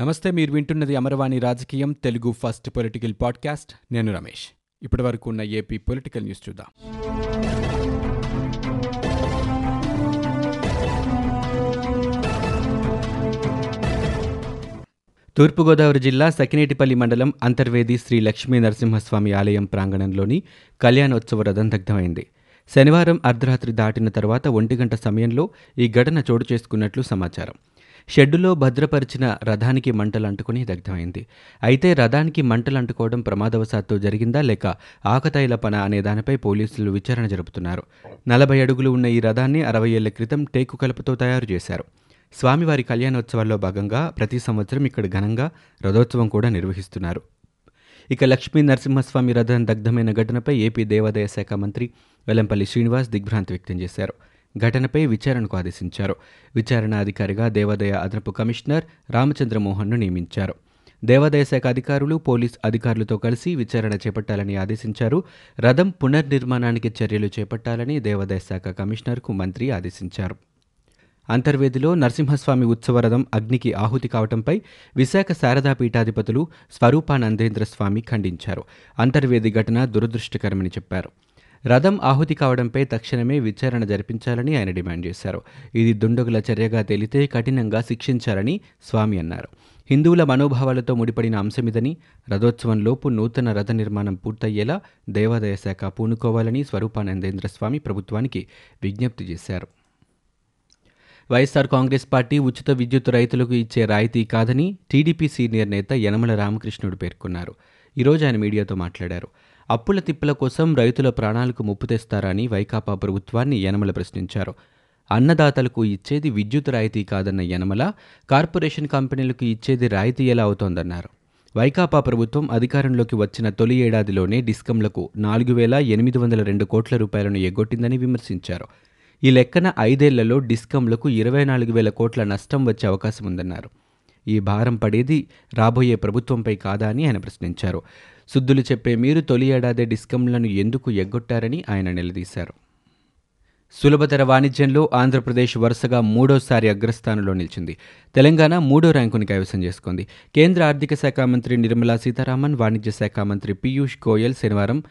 నమస్తే మీరు వింటున్నది అమరవాణి రాజకీయం తెలుగు ఫస్ట్ పొలిటికల్ పాడ్కాస్ట్. నేను రమేష్. ఇప్పటి వరకు ఉన్న ఏపీ పొలిటికల్ న్యూస్ చూద్దాం. తూర్పుగోదావరి జిల్లా సకినేటిపల్లి మండలం అంతర్వేది శ్రీ లక్ష్మీ నరసింహస్వామి ఆలయం ప్రాంగణంలోని కళ్యాణోత్సవ రథం దగ్ధమైంది. శనివారం అర్ధరాత్రి దాటిన తర్వాత ఒంటి గంట సమయంలో ఈ ఘటన చోటు చేసుకున్నట్లు సమాచారం. షెడ్డులో భద్రపరిచిన రథానికి మంటలు అంటుకుని దగ్ధమైంది. అయితే రథానికి మంటలు అంటుకోవడం ప్రమాదవశాత్తు జరిగిందా లేక ఆకతాయిల పన అనే దానిపై పోలీసులు విచారణ జరుపుతున్నారు. నలభై అడుగులు ఉన్న ఈ రథాన్ని అరవై ఏళ్ళ క్రితం టేకు కలపతో తయారు చేశారు. స్వామివారి కళ్యాణోత్సవాల్లో భాగంగా ప్రతి సంవత్సరం ఇక్కడ ఘనంగా రథోత్సవం కూడా నిర్వహిస్తున్నారు. ఇక లక్ష్మీ నరసింహస్వామి రథం దగ్ధమైన ఘటనపై ఏపీ దేవాదాయ శాఖ మంత్రి వెల్లంపల్లి శ్రీనివాస్ దిగ్భ్రాంతి వ్యక్తం చేశారు. ఘటనపై విచారణకు ఆదేశించారు. విచారణ అధికారిగా దేవాదాయ అదనపు కమిషనర్ రామచంద్రమోహన్ను నియమించారు. దేవాదాయ శాఖ అధికారులు పోలీస్ అధికారులతో కలిసి విచారణ చేపట్టాలని ఆదేశించారు. రథం పునర్నిర్మాణానికి చర్యలు చేపట్టాలని దేవాదాయ శాఖ కమిషనర్కు మంత్రి ఆదేశించారు. అంతర్వేదిలో నరసింహస్వామి ఉత్సవ రథం అగ్నికి ఆహుతి కావడంపై విశాఖ శారదా పీఠాధిపతులు స్వరూపానందేంద్ర స్వామి ఖండించారు. అంతర్వేది ఘటన దురదృష్టకరమని చెప్పారు. రథం ఆహుతి కావడంపై తక్షణమే విచారణ జరిపించాలని ఆయన డిమాండ్ చేశారు. ఇది దుండగుల చర్యగా తేలితే కఠినంగా శిక్షించాలని స్వామి అన్నారు. హిందువుల మనోభావాలతో ముడిపడిన అంశమిదని రథోత్సవంలోపు నూతన రథ నిర్మాణం పూర్తయ్యేలా దేవాదాయ శాఖ పూనుకోవాలని స్వరూపానందేంద్ర స్వామి ప్రభుత్వానికి విజ్ఞప్తి చేశారు. వైఎస్ఆర్ కాంగ్రెస్ పార్టీ ఉచిత విద్యుత్ రైతులకు ఇచ్చే రాయితీ కాదని టీడీపీ సీనియర్ నేత యనమల రామకృష్ణుడు పేర్కొన్నారు. ఈరోజు ఆయన మీడియాతో మాట్లాడారు. అప్పుల తిప్పల కోసం రైతుల ప్రాణాలకు ముప్పు తెస్తారని వైకాపా ప్రభుత్వాన్ని యనమల ప్రశ్నించారు. అన్నదాతలకు ఇచ్చేది విద్యుత్ రాయితీ కాదన్న యనమల కార్పొరేషన్ కంపెనీలకు ఇచ్చేది రాయితీ ఎలా అవుతోందన్నారు. వైకాపా ప్రభుత్వం అధికారంలోకి వచ్చిన తొలి ఏడాదిలోనే డిస్కంలకు నాలుగు వేల ఎనిమిది వందల రెండు కోట్ల రూపాయలను ఎగ్గొట్టిందని విమర్శించారు. ఈ లెక్కన ఐదేళ్ళలో డిస్కంలకు ఇరవై నాలుగు వేల కోట్ల నష్టం వచ్చే అవకాశం ఉందన్నారు ఈ భారం పడేది రాబోయే ప్రభుత్వంపై కాదా అని ఆయన ప్రశ్నించారు. సుద్దులు చెప్పే మీరు తొలి ఏడాదే డిస్కంలను ఎందుకు ఎగ్గొట్టారని ఆయన నిలదీశారు. సులభతర వాణిజ్యంలో ఆంధ్రప్రదేశ్ వరుసగా మూడోసారి అగ్రస్థానంలో నిలిచింది. తెలంగాణ మూడో ర్యాంకుని కైవసం చేసుకుంది. కేంద్ర ఆర్థిక శాఖ మంత్రి నిర్మలా సీతారామన్ వాణిజ్య శాఖ మంత్రి పీయూష్ గోయల్ శనివారం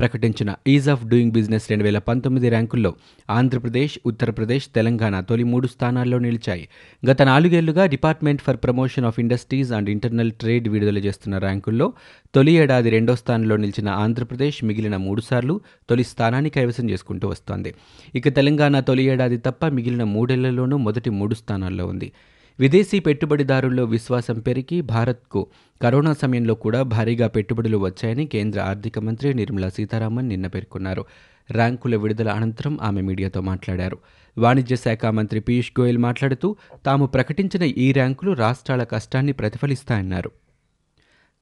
ప్రకటించిన ఈజ్ ఆఫ్ డూయింగ్ బిజినెస్ రెండు వేల పంతొమ్మిది ర్యాంకుల్లో ఆంధ్రప్రదేశ్ ఉత్తరప్రదేశ్ తెలంగాణ తొలి మూడు స్థానాల్లో నిలిచాయి. గత నాలుగేళ్ళుగా department for promotion of industries and internal trade విడుదల చేస్తున్న ర్యాంకుల్లో తొలి ఏడాది రెండో స్థానంలో నిలిచిన ఆంధ్రప్రదేశ్ మిగిలిన మూడుసార్లు తొలి స్థానాన్ని కైవసం చేసుకుంటూ వస్తోంది. ఇక తెలంగాణ తొలి ఏడాది తప్ప మిగిలిన మూడేళ్ళలోనూ మొదటి మూడు స్థానాల్లో ఉంది. విదేశీ పెట్టుబడిదారుల్లో విశ్వాసం పెరిగి భారత్కు కరోనా సమయంలో కూడా భారీగా పెట్టుబడులు వచ్చాయని కేంద్ర ఆర్థిక మంత్రి నిర్మలా సీతారామన్ నిన్న పేర్కొన్నారు. ర్యాంకుల విడుదల అనంతరం ఆమె మీడియాతో మాట్లాడారు. వాణిజ్య శాఖ మంత్రి పీయూష్ గోయల్ మాట్లాడుతూ తాము ప్రకటించిన ఈ ర్యాంకులు రాష్ట్రాల కష్టాన్ని ప్రతిఫలిస్తాయన్నారు.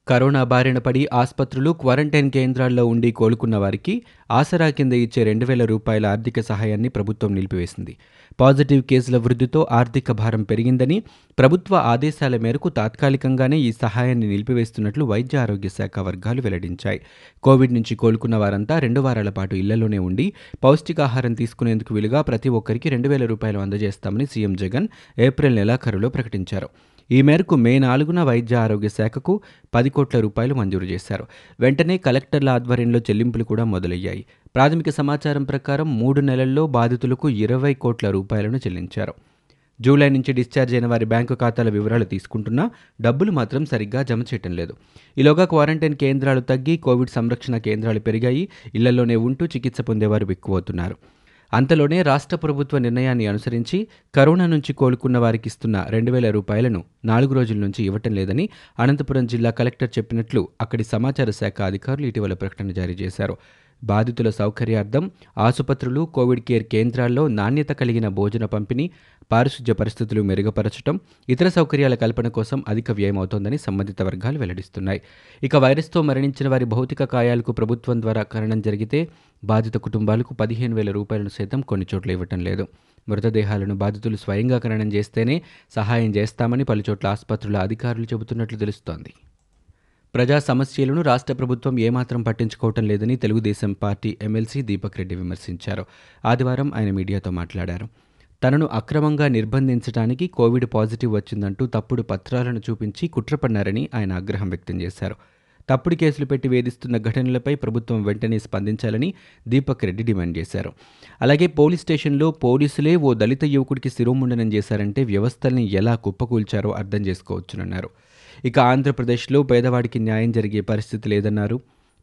కరోనా బారిన పడి ఆసుపత్రులు క్వారంటైన్ కేంద్రాల్లో ఉండి కోలుకున్న వారికి ఆసరా కింద ఇచ్చే రెండు వేల రూపాయల ఆర్థిక సహాయాన్ని ప్రభుత్వం నిలిపివేసింది. పాజిటివ్ కేసుల వృద్ధితో ఆర్థిక భారం పెరిగిందని ప్రభుత్వ ఆదేశాల మేరకు తాత్కాలికంగానే ఈ సహాయాన్ని నిలిపివేస్తున్నట్లు వైద్య ఆరోగ్య శాఖ వర్గాలు వెల్లడించాయి. కోవిడ్ నుంచి కోలుకున్న వారంతా రెండు వారాల పాటు ఇళ్ళలోనే ఉండి పౌష్టికాహారం తీసుకునేందుకు వీలుగా ప్రతి ఒక్కరికి రెండు వేల రూపాయలు అందజేస్తామని సీఎం జగన్ ఏప్రిల్ నెలాఖరులో ప్రకటించారు. ఈ మేరకు మే నాలుగున వైద్య ఆరోగ్య శాఖకు పది కోట్ల రూపాయలు మంజూరు చేశారు. వెంటనే కలెక్టర్ల ఆధ్వర్యంలో చెల్లింపులు కూడా మొదలయ్యాయి. ప్రాథమిక సమాచారం ప్రకారం మూడు నెలల్లో బాధితులకు ఇరవై కోట్ల రూపాయలను చెల్లించారు. జూలై నుంచి డిశ్చార్జ్ అయిన వారి బ్యాంకు ఖాతాల వివరాలు తీసుకుంటున్నా డబ్బులు మాత్రం సరిగ్గా జమ చేయటం లేదు. ఈలోగా క్వారంటైన్ కేంద్రాలు తగ్గి కోవిడ్ సంరక్షణ కేంద్రాలు పెరిగాయి. ఇళ్ళలోనే ఉంటూ చికిత్స పొందేవారు ఎక్కువవుతున్నారు అంతలోనే రాష్ట్ర ప్రభుత్వ నిర్ణయాన్ని అనుసరించి కరోనా నుంచి కోలుకున్న వారికి ఇస్తున్న రెండు వేల రూపాయలను నాలుగు రోజుల నుంచి ఇవ్వటం లేదని అనంతపురం జిల్లా కలెక్టర్ చెప్పినట్లు అక్కడి సమాచార శాఖ అధికారులు ఇటీవల ప్రకటన జారీ చేశారు. బాధితుల సౌకర్యార్థం ఆసుపత్రులు కోవిడ్ కేర్ కేంద్రాల్లో నాణ్యత కలిగిన భోజన పంపిణీ పారిశుధ్య పరిస్థితులు మెరుగుపరచడం ఇతర సౌకర్యాల కల్పన కోసం అధిక వ్యయమవుతోందని సంబంధిత వర్గాలు వెల్లడిస్తున్నాయి. ఇక వైరస్తో మరణించిన వారి భౌతిక కాయాలకు ప్రభుత్వం ద్వారా కరణం జరిగితే బాధిత కుటుంబాలకు పదిహేను వేల రూపాయలను సైతం కొన్ని చోట్ల ఇవ్వటం లేదు. మృతదేహాలను బాధితులు స్వయంగా ఖననం చేస్తేనే సహాయం చేస్తామని పలుచోట్ల ఆసుపత్రుల అధికారులు చెబుతున్నట్లు తెలుస్తోంది. ప్రజా సమస్యలను రాష్ట్ర ప్రభుత్వం ఏమాత్రం పట్టించుకోవటం లేదని తెలుగుదేశం పార్టీ ఎమ్మెల్సీ దీపక్ రెడ్డి విమర్శించారు. ఆదివారం ఆయన మీడియాతో మాట్లాడారు. తనను అక్రమంగా నిర్బంధించడానికి కోవిడ్ పాజిటివ్ వచ్చిందంటూ తప్పుడు పత్రాలను చూపించి కుట్రపన్నారని ఆయన ఆగ్రహం వ్యక్తం చేశారు. తప్పుడు కేసులు పెట్టి వేధిస్తున్న ఘటనలపై ప్రభుత్వం వెంటనే స్పందించాలని దీపక్ రెడ్డి డిమాండ్ చేశారు. అలాగే పోలీస్ స్టేషన్లో పోలీసులే ఓ దళిత యువకుడికి శిరోముండనం చేశారంటే వ్యవస్థల్ని ఎలా కుప్పకూల్చారో అర్థం చేసుకోవచ్చునన్నారు. ఇక ఆంధ్రప్రదేశ్లో పేదవాడికి న్యాయం జరిగే పరిస్థితి లేదన్నారు.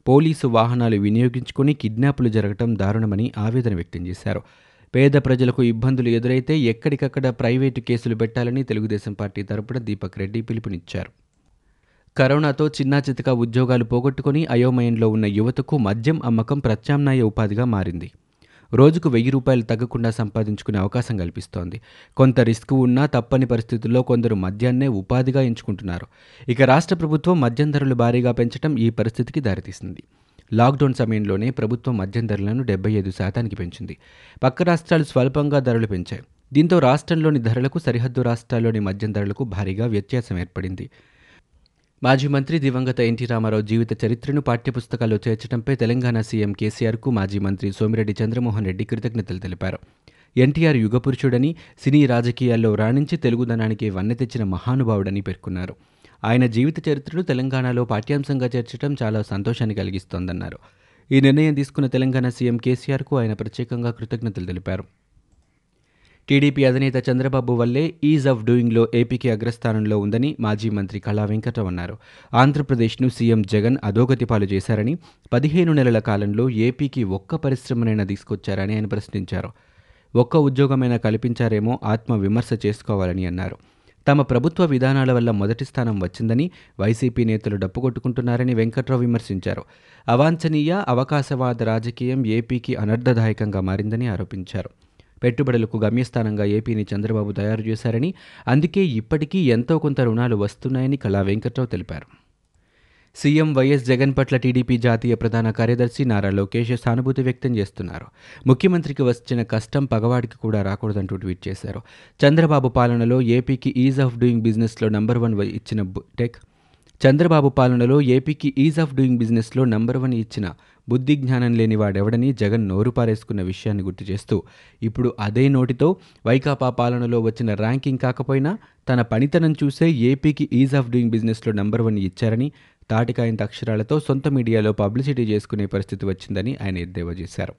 పోలీసు వాహనాలు వినియోగించుకుని కిడ్నాపులు జరగటం దారుణమని ఆవేదన వ్యక్తం చేశారు. పేద ప్రజలకు ఇబ్బందులు ఎదురైతే ఎక్కడికక్కడ ప్రైవేటు కేసులు పెట్టాలని తెలుగుదేశం పార్టీ తరపున దీపక్ రెడ్డి పిలుపునిచ్చారు. కరోనాతో చిన్నా చితక ఉద్యోగాలు పోగొట్టుకుని అయోమయంలో ఉన్న యువతకు మద్యం అమ్మకం ప్రత్యామ్నాయ ఉపాధిగా మారింది. రోజుకు వెయ్యి రూపాయలు తగ్గకుండా సంపాదించుకునే అవకాశం కల్పిస్తోంది. కొంత రిస్క్ ఉన్నా తప్పని పరిస్థితుల్లో కొందరు మద్యాన్నే ఉపాధిగా ఎంచుకుంటున్నారు. ఇక రాష్ట్ర ప్రభుత్వం మద్యం ధరలు భారీగా పెంచడం ఈ పరిస్థితికి దారితీసింది. లాక్డౌన్ సమయంలోనే ప్రభుత్వం మద్యం ధరలను డెబ్బై ఐదు శాతానికి పెంచింది. పక్క రాష్ట్రాలు స్వల్పంగా ధరలు పెంచాయి. దీంతో రాష్ట్రంలోని ధరలకు సరిహద్దు రాష్ట్రాల్లోని మద్యం ధరలకు భారీగా వ్యత్యాసం ఏర్పడింది. మాజీ మంత్రి దివంగత ఎన్టీ రామారావు జీవిత చరిత్రను పాఠ్యపుస్తకాల్లో చేర్చడంపై తెలంగాణ సీఎం కేసీఆర్కు మాజీ మంత్రి సోమిరెడ్డి చంద్రమోహన్ రెడ్డి కృతజ్ఞతలు తెలిపారు. ఎన్టీఆర్ యుగపురుషుడని సినీ రాజకీయాల్లో రాణించి తెలుగుదనానికి వన్నె తెచ్చిన మహానుభావుడని పేర్కొన్నారు. ఆయన జీవిత చరిత్రను తెలంగాణలో పాఠ్యాంశంగా చేర్చడం చాలా సంతోషాన్ని కలిగిస్తోందన్నారు. ఈ నిర్ణయం తీసుకున్న తెలంగాణ సీఎం కేసీఆర్కు ఆయన ప్రత్యేకంగా కృతజ్ఞతలు తెలిపారు. టీడీపీ అధినేత చంద్రబాబు వల్లే ఈజ్ ఆఫ్ డూయింగ్లో ఏపీకి అగ్రస్థానంలో ఉందని మాజీ మంత్రి కళా వెంకటరావు అన్నారు. ఆంధ్రప్రదేశ్ను సీఎం జగన్ అధోగతి పాలు చేశారని పదిహేను నెలల కాలంలో ఏపీకి ఒక్క పరిశ్రమనైనా తీసుకొచ్చారని ఆయన ప్రశ్నించారు. ఒక్క ఉద్యోగమైనా కల్పించారేమో ఆత్మ విమర్శ చేసుకోవాలని అన్నారు. తమ ప్రభుత్వ విధానాల వల్ల మొదటి స్థానం వచ్చిందని వైసీపీ నేతలు డప్పుకొట్టుకుంటున్నారని వెంకట్రావు విమర్శించారు. అవాంఛనీయ అవకాశవాద రాజకీయం ఏపీకి అనర్థదాయకంగా మారిందని ఆరోపించారు. పెట్టుబడులకు గమ్యస్థానంగా ఏపీని చంద్రబాబు తయారు చేశారని అందుకే ఇప్పటికీ ఎంతో కొంత రుణాలు వస్తున్నాయని కళా వెంకట్రావు తెలిపారు. సీఎం వైఎస్ జగన్ పట్ల టీడీపీ జాతీయ ప్రధాన కార్యదర్శి నారా లోకేష్ సానుభూతి వ్యక్తం చేస్తున్నారు. ముఖ్యమంత్రికి వచ్చిన కష్టం పగవాడికి కూడా రాకూడదంటూ ట్వీట్ చేశారు. చంద్రబాబు పాలనలో ఏపీకి ఈజ్ ఆఫ్ డూయింగ్ బిజినెస్లో నంబర్ వన్ ఇచ్చిన టెక్. చంద్రబాబు పాలనలో ఏపీకి ఈజ్ ఆఫ్ డూయింగ్ బిజినెస్లో నంబర్ వన్ ఇచ్చిన బుద్ధి జ్ఞానం లేని వాడెవడని జగన్ నోరు పారేసుకున్న విషయాన్ని గుర్తు చేస్తూ ఇప్పుడు అదే నోటితో వైకాపా పాలనలో వచ్చిన ర్యాంకింగ్ కాకపోయినా తన పనితనం చూసే ఏపీకి ఈజ్ ఆఫ్ డూయింగ్ బిజినెస్లో నంబర్ వన్ ఇచ్చారని తాటికాయంత అక్షరాలతో సొంత మీడియాలో పబ్లిసిటీ చేసుకునే పరిస్థితి వచ్చిందని ఆయన ఎద్దేవా చేశారు.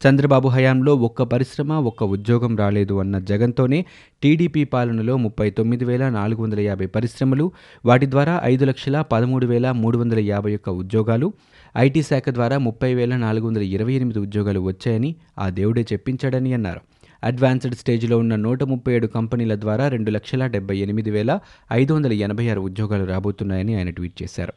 చంద్రబాబు హయాంలో ఒక్క పరిశ్రమ ఒక్క ఉద్యోగం రాలేదు అన్న జగన్తోనే టీడీపీ పాలనలో ముప్పై తొమ్మిది వేల నాలుగు వందల యాభై పరిశ్రమలు వాటి ద్వారా ఐదు లక్షల పదమూడు వేల మూడు వందల యాభై ఒక్క ఉద్యోగాలు ఐటీ శాఖ ద్వారా ముప్పై వేల నాలుగు వందల ఇరవై ఎనిమిది ఉద్యోగాలు వచ్చాయని ఆ దేవుడే చెప్పించాడని అన్నారు. అడ్వాన్స్డ్ స్టేజ్లో ఉన్న నూట ముప్పై ఏడు కంపెనీల ద్వారా రెండు లక్షల డెబ్బై ఎనిమిది వేల ఐదు వందల ఎనభై ఆరు ఉద్యోగాలు రాబోతున్నాయని ఆయన ట్వీట్ చేశారు.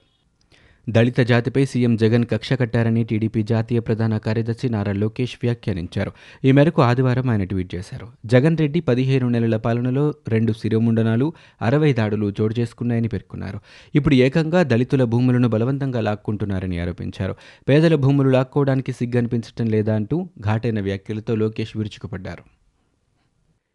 దళిత జాతిపై సీఎం జగన్ కక్ష కట్టారని టీడీపీ జాతీయ ప్రధాన కార్యదర్శి నారా లోకేష్ వ్యాఖ్యానించారు. ఈ మేరకు ఆదివారం ఆయన ట్వీట్ చేశారు. జగన్ రెడ్డి పదిహేను నెలల పాలనలో రెండు శిరోముండనాలు అరవై దాడులు చోటు చేసుకున్నాయని పేర్కొన్నారు. ఇప్పుడు ఏకంగా దళితుల భూములను బలవంతంగా లాక్కుంటున్నారని ఆరోపించారు. పేదల భూములు లాక్కోవడానికి సిగ్గనిపించడం లేదా అంటూ ఘాటైన వ్యాఖ్యలతో లోకేష్ విరుచుకుపడ్డారు.